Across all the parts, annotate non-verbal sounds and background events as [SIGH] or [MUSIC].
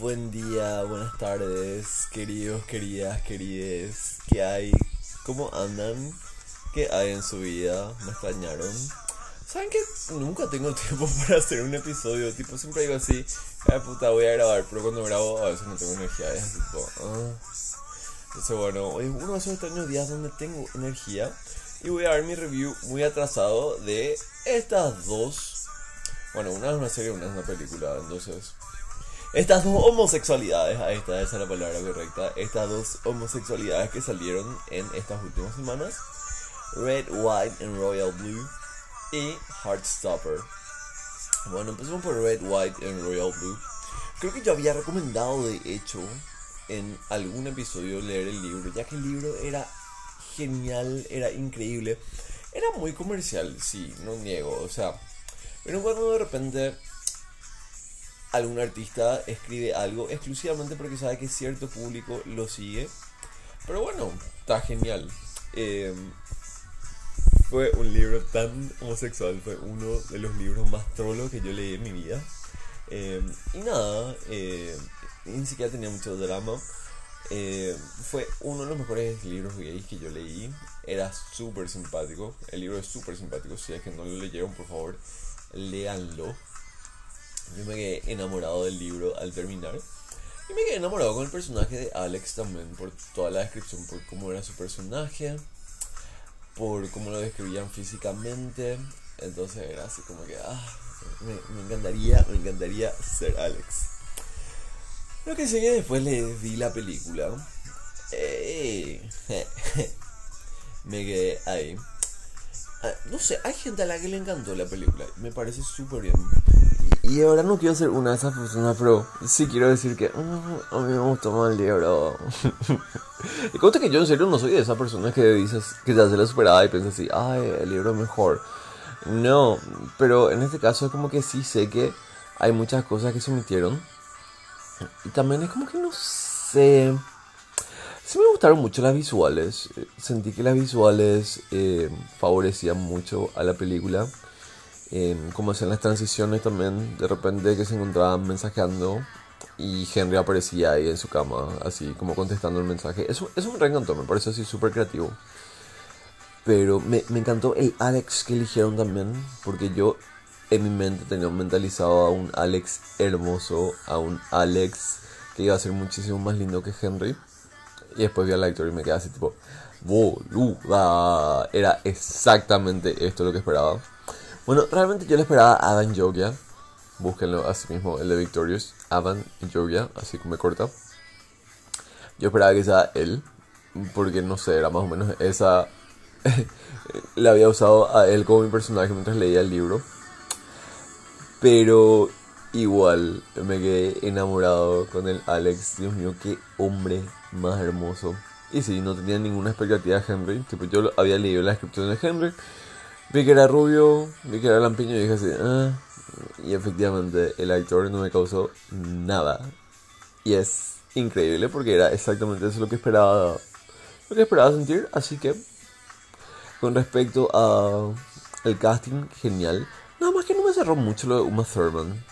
Buen día, buenas tardes, queridos, queridas, querides. ¿Qué hay? ¿Cómo andan? ¿Qué hay en su vida? ¿Me extrañaron? ¿Saben que nunca tengo [LAUGHS] tiempo para hacer un episodio? Tipo, siempre digo así, ay puta, voy a grabar, pero cuando grabo a veces no tengo energía. Es tipo, ah. Entonces, bueno, hoy es uno de esos extraños días donde tengo energía y voy a dar mi review muy atrasado de estas dos. Bueno, una es una serie, una es una película, entonces. Estas dos homosexualidades, ahí está, esa es la palabra correcta. Estas dos homosexualidades que salieron en estas últimas semanas: Red, White and Royal Blue y Heartstopper. Bueno, empecemos por Red, White and Royal Blue. Creo que yo había recomendado, de hecho, en algún episodio leer el libro, ya que el libro era genial, era increíble. Era muy comercial, sí, no niego, o sea, pero cuando de repente algún artista escribe algo exclusivamente porque sabe que cierto público lo sigue. Pero bueno, está genial. Eh, fue un libro tan homosexual, fue uno de los libros más trolos que yo leí en mi vida. Eh, y nada, eh, ni siquiera tenía mucho drama. fue uno de los mejores libros gays que yo leí. Era súper simpático. El libro es súper simpático. Si es que no lo leyeron, por favor, léanlo. Yo me quedé enamorado del libro al terminar. Y me quedé enamorado con el personaje de Alex también, por toda la descripción, por cómo era su personaje, por cómo lo describían físicamente. Entonces era así como que, ah, me, encantaría, me encantaría ser Alex. Lo que sé que después le vi la película. Eh, [LAUGHS] me quedé ahí. Ah, no sé, hay gente a la que le encantó la película. Me parece súper bien. Y ahora no quiero ser una de esas personas, pero sí quiero decir que mm, a mí me gustó más el libro. [LAUGHS] y cuenta que yo en serio no soy de esas personas que dices que ya se la superada y piensas así, ay, el libro es mejor. No, pero en este caso es como que sí sé que hay muchas cosas que se omitieron. Y también es como que no sé. Sí me gustaron mucho las visuales. Sentí que las visuales eh, favorecían mucho a la película como hacían las transiciones también, de repente que se encontraban mensajeando y Henry aparecía ahí en su cama, así como contestando el mensaje. Eso, eso me reencantó, me parece así súper creativo. Pero me, me, encantó el Alex que eligieron también, porque yo en mi mente tenía mentalizado a un Alex hermoso, a un Alex que iba a ser muchísimo más lindo que Henry. Y después vi al actor y me quedé así tipo, boluda, era exactamente esto lo que esperaba. Bueno, realmente yo le esperaba a Adam Jogia. Búsquenlo así mismo, el de Victorious. Adam Jogia, así como me corta. Yo esperaba que sea él. Porque no sé, era más o menos esa. [LAUGHS] le había usado a él como mi personaje mientras leía el libro. Pero igual me quedé enamorado con el Alex. Dios mío, qué hombre más hermoso. Y sí, no tenía ninguna expectativa de Henry. Tipo, yo había leído la descripción de Henry. Vi que era rubio, vi que era lampiño y dije así, ah. Y efectivamente el actor no me causó nada. Y es increíble porque era exactamente eso lo que esperaba, lo que esperaba sentir. Así que, con respecto a el casting, genial. Nada más que no me cerró mucho lo de Uma Thurman.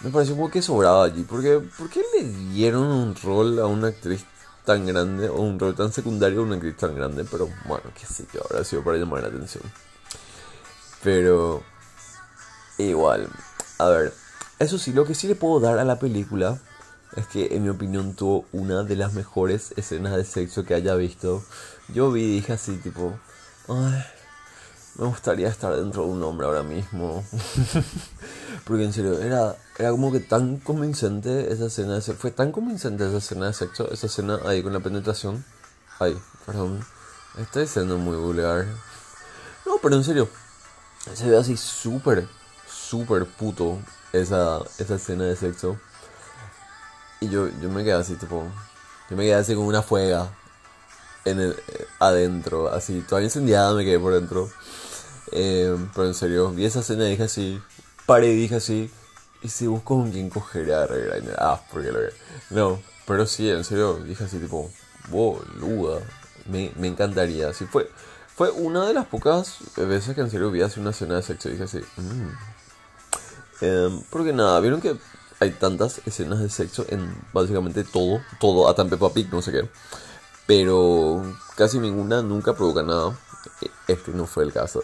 Me pareció como que sobraba allí. Porque, ¿Por qué le dieron un rol a una actriz tan grande o un rol tan secundario a una actriz tan grande? Pero bueno, qué sé yo, habrá sido para llamar la atención. Pero igual, a ver, eso sí, lo que sí le puedo dar a la película es que en mi opinión tuvo una de las mejores escenas de sexo que haya visto. Yo vi y dije así tipo, ay, me gustaría estar dentro de un hombre ahora mismo. [LAUGHS] Porque en serio, era, era como que tan convincente esa escena de sexo. Fue tan convincente esa escena de sexo, esa escena ahí con la penetración. Ay, perdón. Estoy siendo muy vulgar. No, pero en serio, se ve así súper, súper puto esa, esa escena de sexo. Y yo, yo me quedé así, tipo. Yo me quedé así como una fuega. En el, eh, adentro, así, toda incendiada me quedé por dentro. Eh, pero en serio, vi esa escena y dije así. Paré y dije así. Y si busco con quien coger a Ah, porque lo No, pero sí, en serio, dije así, tipo. Boluda. Me, me encantaría. Así fue. Fue una de las pocas veces que en serio vi hacer una escena de sexo y dije así. Mm". Em, porque nada, vieron que hay tantas escenas de sexo en básicamente todo, todo, hasta en Peppa Pig, no sé qué. Pero casi ninguna nunca provoca nada. Este no fue el caso.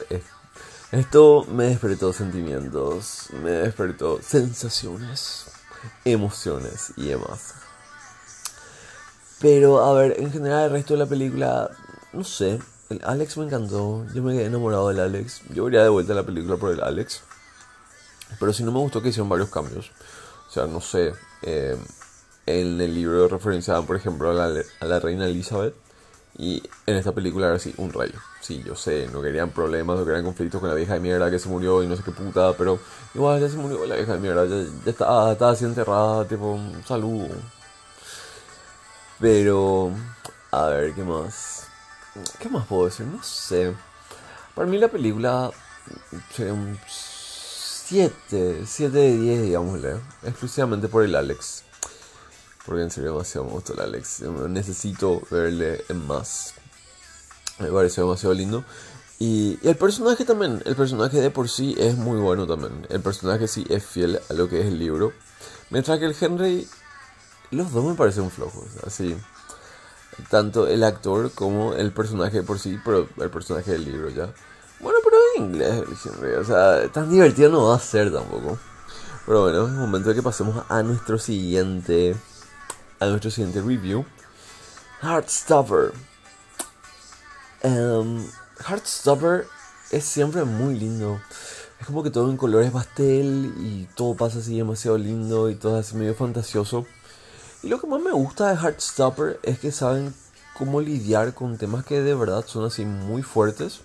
Esto me despertó sentimientos, me despertó sensaciones, emociones y demás. Pero a ver, en general el resto de la película, no sé, el Alex me encantó, yo me quedé enamorado del Alex, yo iría de vuelta a la película por el Alex. Pero si no me gustó que hicieron varios cambios. O sea, no sé, eh, en el libro referenciaban, por ejemplo, a la, a la reina Elizabeth. Y en esta película era así, un rayo. Sí, yo sé, no querían problemas, no querían conflictos con la vieja de mierda que se murió y no sé qué puta, pero igual ya se murió la vieja de mierda, ya, ya estaba, estaba así enterrada, tipo, salud. Pero, a ver, ¿qué más? ¿Qué más puedo decir? No sé. Para mí la película sería un 7, 7 de 10, digámosle. Exclusivamente por el Alex. Porque en serio demasiado me el Alex. Necesito verle en más. Me pareció demasiado lindo. Y, y, el personaje también, el personaje de por sí es muy bueno también. El personaje sí es fiel a lo que es el libro. Mientras que el Henry, los dos me parecen flojos, así. Tanto el actor como el personaje por sí, pero el personaje del libro ya. Bueno, pero en inglés o sea, tan divertido no va a ser tampoco. Pero bueno, es momento de que pasemos a nuestro siguiente, a nuestro siguiente review. Heartstopper. Um, Heartstopper es siempre muy lindo. Es como que todo en colores pastel y todo pasa así demasiado lindo y todo así medio fantasioso. Y lo que más me gusta de Heartstopper es que saben cómo lidiar con temas que de verdad son así muy fuertes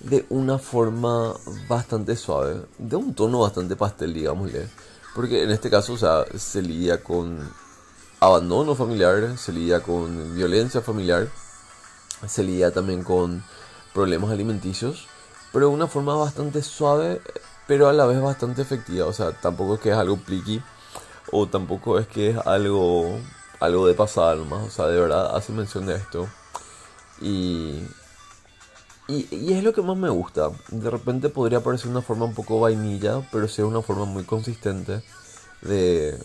de una forma bastante suave, de un tono bastante pastel, digámosle. Porque en este caso, o sea, se lidia con abandono familiar, se lidia con violencia familiar, se lidia también con problemas alimenticios, pero de una forma bastante suave, pero a la vez bastante efectiva. O sea, tampoco es que es algo pliqui, o tampoco es que es algo, algo de pasada nomás. O sea, de verdad hace mención de esto. Y, y, es lo que más me gusta. De repente podría parecer una forma un poco vainilla, pero sí una forma muy consistente de,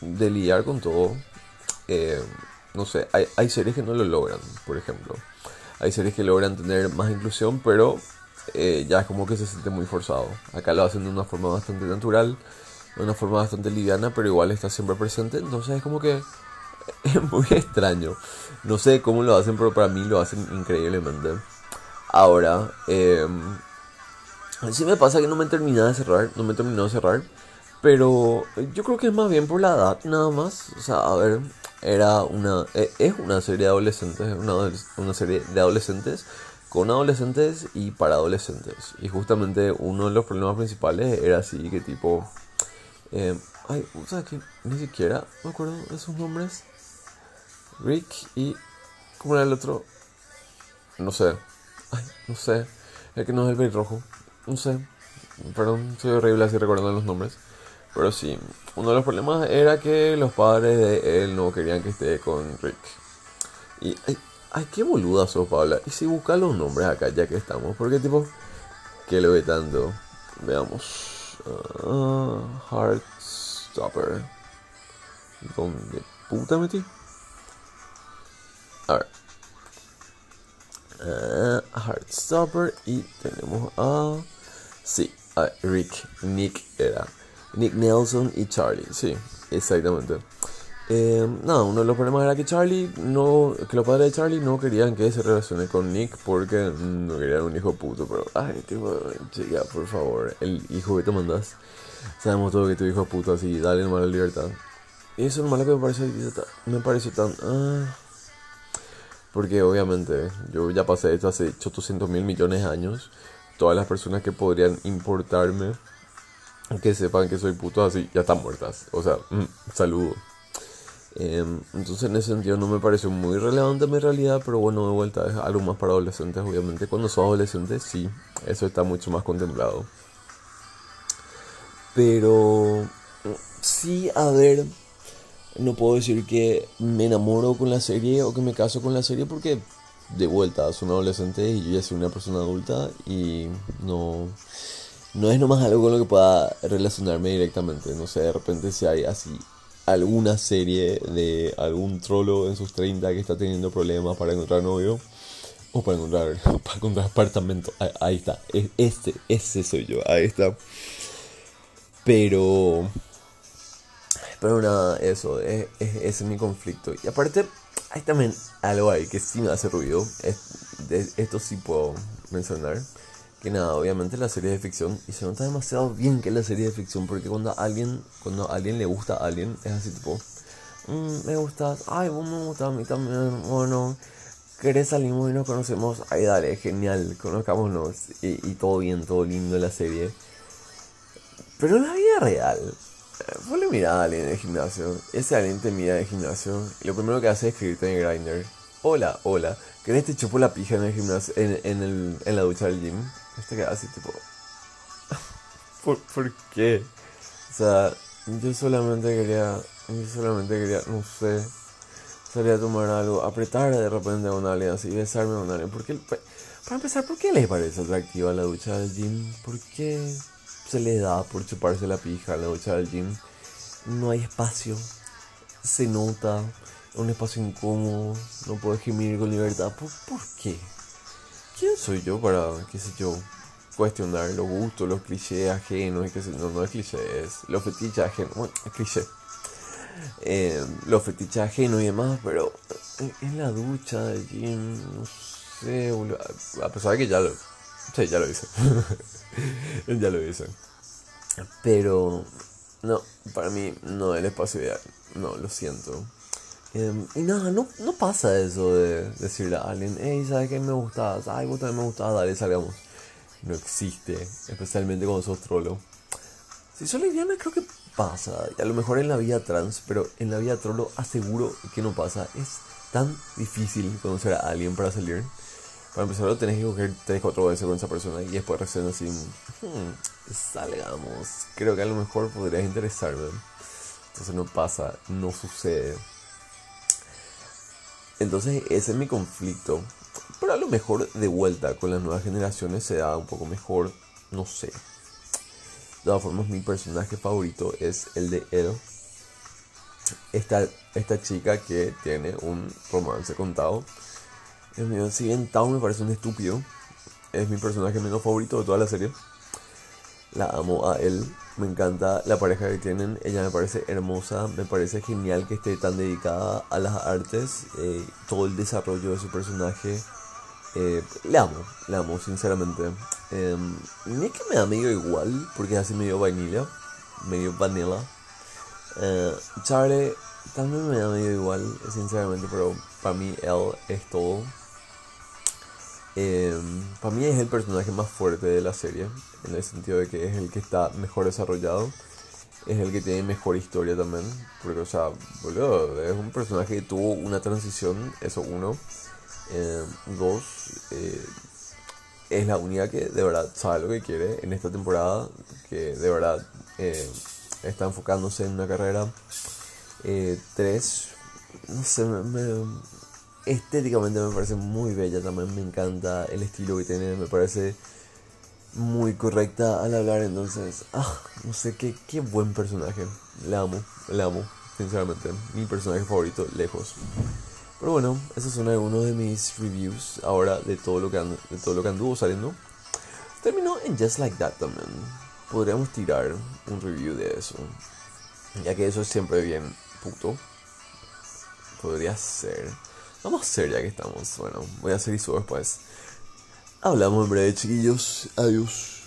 de lidiar con todo. Eh, no sé, hay, hay series que no lo logran, por ejemplo. Hay series que logran tener más inclusión, pero eh, ya es como que se siente muy forzado. Acá lo hacen de una forma bastante natural, de una forma bastante liviana, pero igual está siempre presente. Entonces es como que [LAUGHS] es muy extraño. No sé cómo lo hacen, pero para mí lo hacen increíblemente. Ahora, eh, sí me pasa que no me he terminado de cerrar, no me he terminado de cerrar. Pero yo creo que es más bien por la edad, nada más. O sea, a ver, era una e, es una serie de adolescentes, una, una serie de adolescentes con adolescentes y para adolescentes. Y justamente uno de los problemas principales era así que tipo... Eh, ay, ¿sabes qué? Ni siquiera me acuerdo de sus nombres. Rick y... ¿Cómo era el otro? No sé. Ay, no sé. El que no es el rojo. No sé. Perdón, soy horrible así recordando los nombres. Pero sí, uno de los problemas era que los padres de él no querían que esté con Rick. Y, ay, ay qué boluda sos, Paula. Y si busca los nombres acá, ya que estamos. Porque, tipo, que lo ve tanto. Veamos. Uh, Heartstopper. ¿Dónde puta metí? A ver. Uh, Heartstopper. Y tenemos a. Sí, a Rick. Nick era. Nick Nelson y Charlie, sí, exactamente. Eh, no, uno de los problemas era que Charlie no, que los padres de Charlie no querían que se relacione con Nick porque no querían un hijo puto, pero ay, tipo, chica, por favor, el hijo que te mandas, sabemos todo que tu hijo es puto, así, dale nomás la libertad. Y eso es malo que me parece, me parece tan, ah, porque obviamente yo ya pasé esto hace 800 mil millones de años, todas las personas que podrían importarme que sepan que soy puto así, ya están muertas. O sea, mm, saludo. Em, entonces en ese sentido no me pareció muy relevante mi realidad, pero bueno, de vuelta es algo más para adolescentes, obviamente. Cuando sos adolescente, sí, eso está mucho más contemplado. Pero sí, a ver, no puedo decir que me enamoro con la serie o que me caso con la serie porque de vuelta son adolescentes y yo ya soy una persona adulta y no no es nomás algo con lo que pueda relacionarme directamente. No sé, de repente si hay así alguna serie de algún trolo en sus 30 que está teniendo problemas para encontrar novio o para encontrar, [LAUGHS] para encontrar apartamento. Ahí, está, este, ese soy yo, ahí está. Pero, pero nada, eso, es, ese es mi conflicto. Y aparte, hay también algo ahí que sí me hace ruido. esto sí puedo mencionar que nada, obviamente la serie de ficción y se nota demasiado bien que es la serie de ficción porque cuando alguien, cuando a alguien le gusta a alguien, es así tipo, mm, me gustas, ay, vos me gustas a mí también, bueno, querés salimos y nos conocemos, ay, dale, genial, conozcámonos y, y todo bien, todo lindo la serie. Pero en la vida real, vos le mirás a alguien en el gimnasio, ese alguien te mira en el gimnasio y lo primero que hace es escribirte en el grinder, hola, hola, ¿querés te chupo la pija en el gimnasio, en, en, el, en la ducha del gym? Este queda así tipo... [LAUGHS] ¿Por, ¿Por qué? O sea, yo solamente quería... Yo solamente quería, no sé, salir a tomar algo, apretar de repente a una alien así, besarme a una alien. ¿Por qué, para empezar, ¿por qué les parece atractiva la ducha del gym? ¿Por qué se le da por chuparse la pija en la ducha del gym? No hay espacio, se nota, un espacio incómodo, no puedo gemir con libertad. ¿Por, ¿Por qué? ¿Quién soy yo para, qué sé yo, cuestionar los gustos, los clichés ajenos qué No, no es cliché, es los fetiches ajenos. Bueno, es cliché. Eh, los fetiches ajenos y demás, pero en la ducha de gym, no sé, a pesar de que ya lo, sí, ya lo hice. [LAUGHS] ya lo hice. Pero, no, para mí no es el espacio ideal. No, lo siento. Em, y nada, no, no pasa eso de decirle a alguien, hey, ¿sabes qué me gustas? Ay, vos también me gustas, dale, salgamos. No existe, especialmente cuando sos trolo. Si sos lesbiana, creo que pasa. Y a lo mejor en la vida trans, pero en la vida trolo aseguro que no pasa. Es tan difícil conocer a alguien para salir. Para empezar, lo tenés que coger 3, 4 veces con esa persona y después recién así, hmm, salgamos. Creo que a lo mejor podrías interesarme. Entonces no pasa, no sucede. Entonces ese es mi conflicto. Pero a lo mejor de vuelta con las nuevas generaciones se da un poco mejor, no sé. De todas formas, mi personaje favorito es el de Edo. Esta, esta chica que tiene un romance contado. Dios mío, si bien Tao me parece un estúpido, es mi personaje menos favorito de toda la serie. La amo a él me encanta la pareja que tienen, ella me parece hermosa, me parece genial que esté tan dedicada a las artes, eh, todo el desarrollo de su personaje. Eh, le amo, le amo, sinceramente. Eh, es que me da medio igual, porque es así medio vainilla, medio vanilla. Eh, también me da medio igual, sinceramente, pero para mí él es todo. Em, para mí es el personaje más fuerte de la serie, en el sentido de que es el que está mejor desarrollado, es el que tiene mejor historia también, porque, o sea, boludo, es un personaje que tuvo una transición, eso uno. Em, dos, eh, es la única que de verdad sabe lo que quiere en esta temporada, que de verdad eh, está enfocándose en una carrera. Eh, tres, no sé, me estéticamente me parece muy bella también, me encanta el estilo que tiene, me parece muy correcta al hablar, entonces, ah, no sé, qué, qué buen personaje, la amo, la amo, sinceramente, mi personaje favorito, lejos. Pero bueno, esos son algunos de mis reviews ahora de todo lo que, de todo lo que anduvo saliendo. Terminó en Just Like That también. Podríamos tirar un review de eso. Ya que eso es siempre bien puto. Podría ser. Vamos a hacer ya que estamos. Bueno, voy a hacer eso después. Hablamos en breve, chiquillos. Adiós.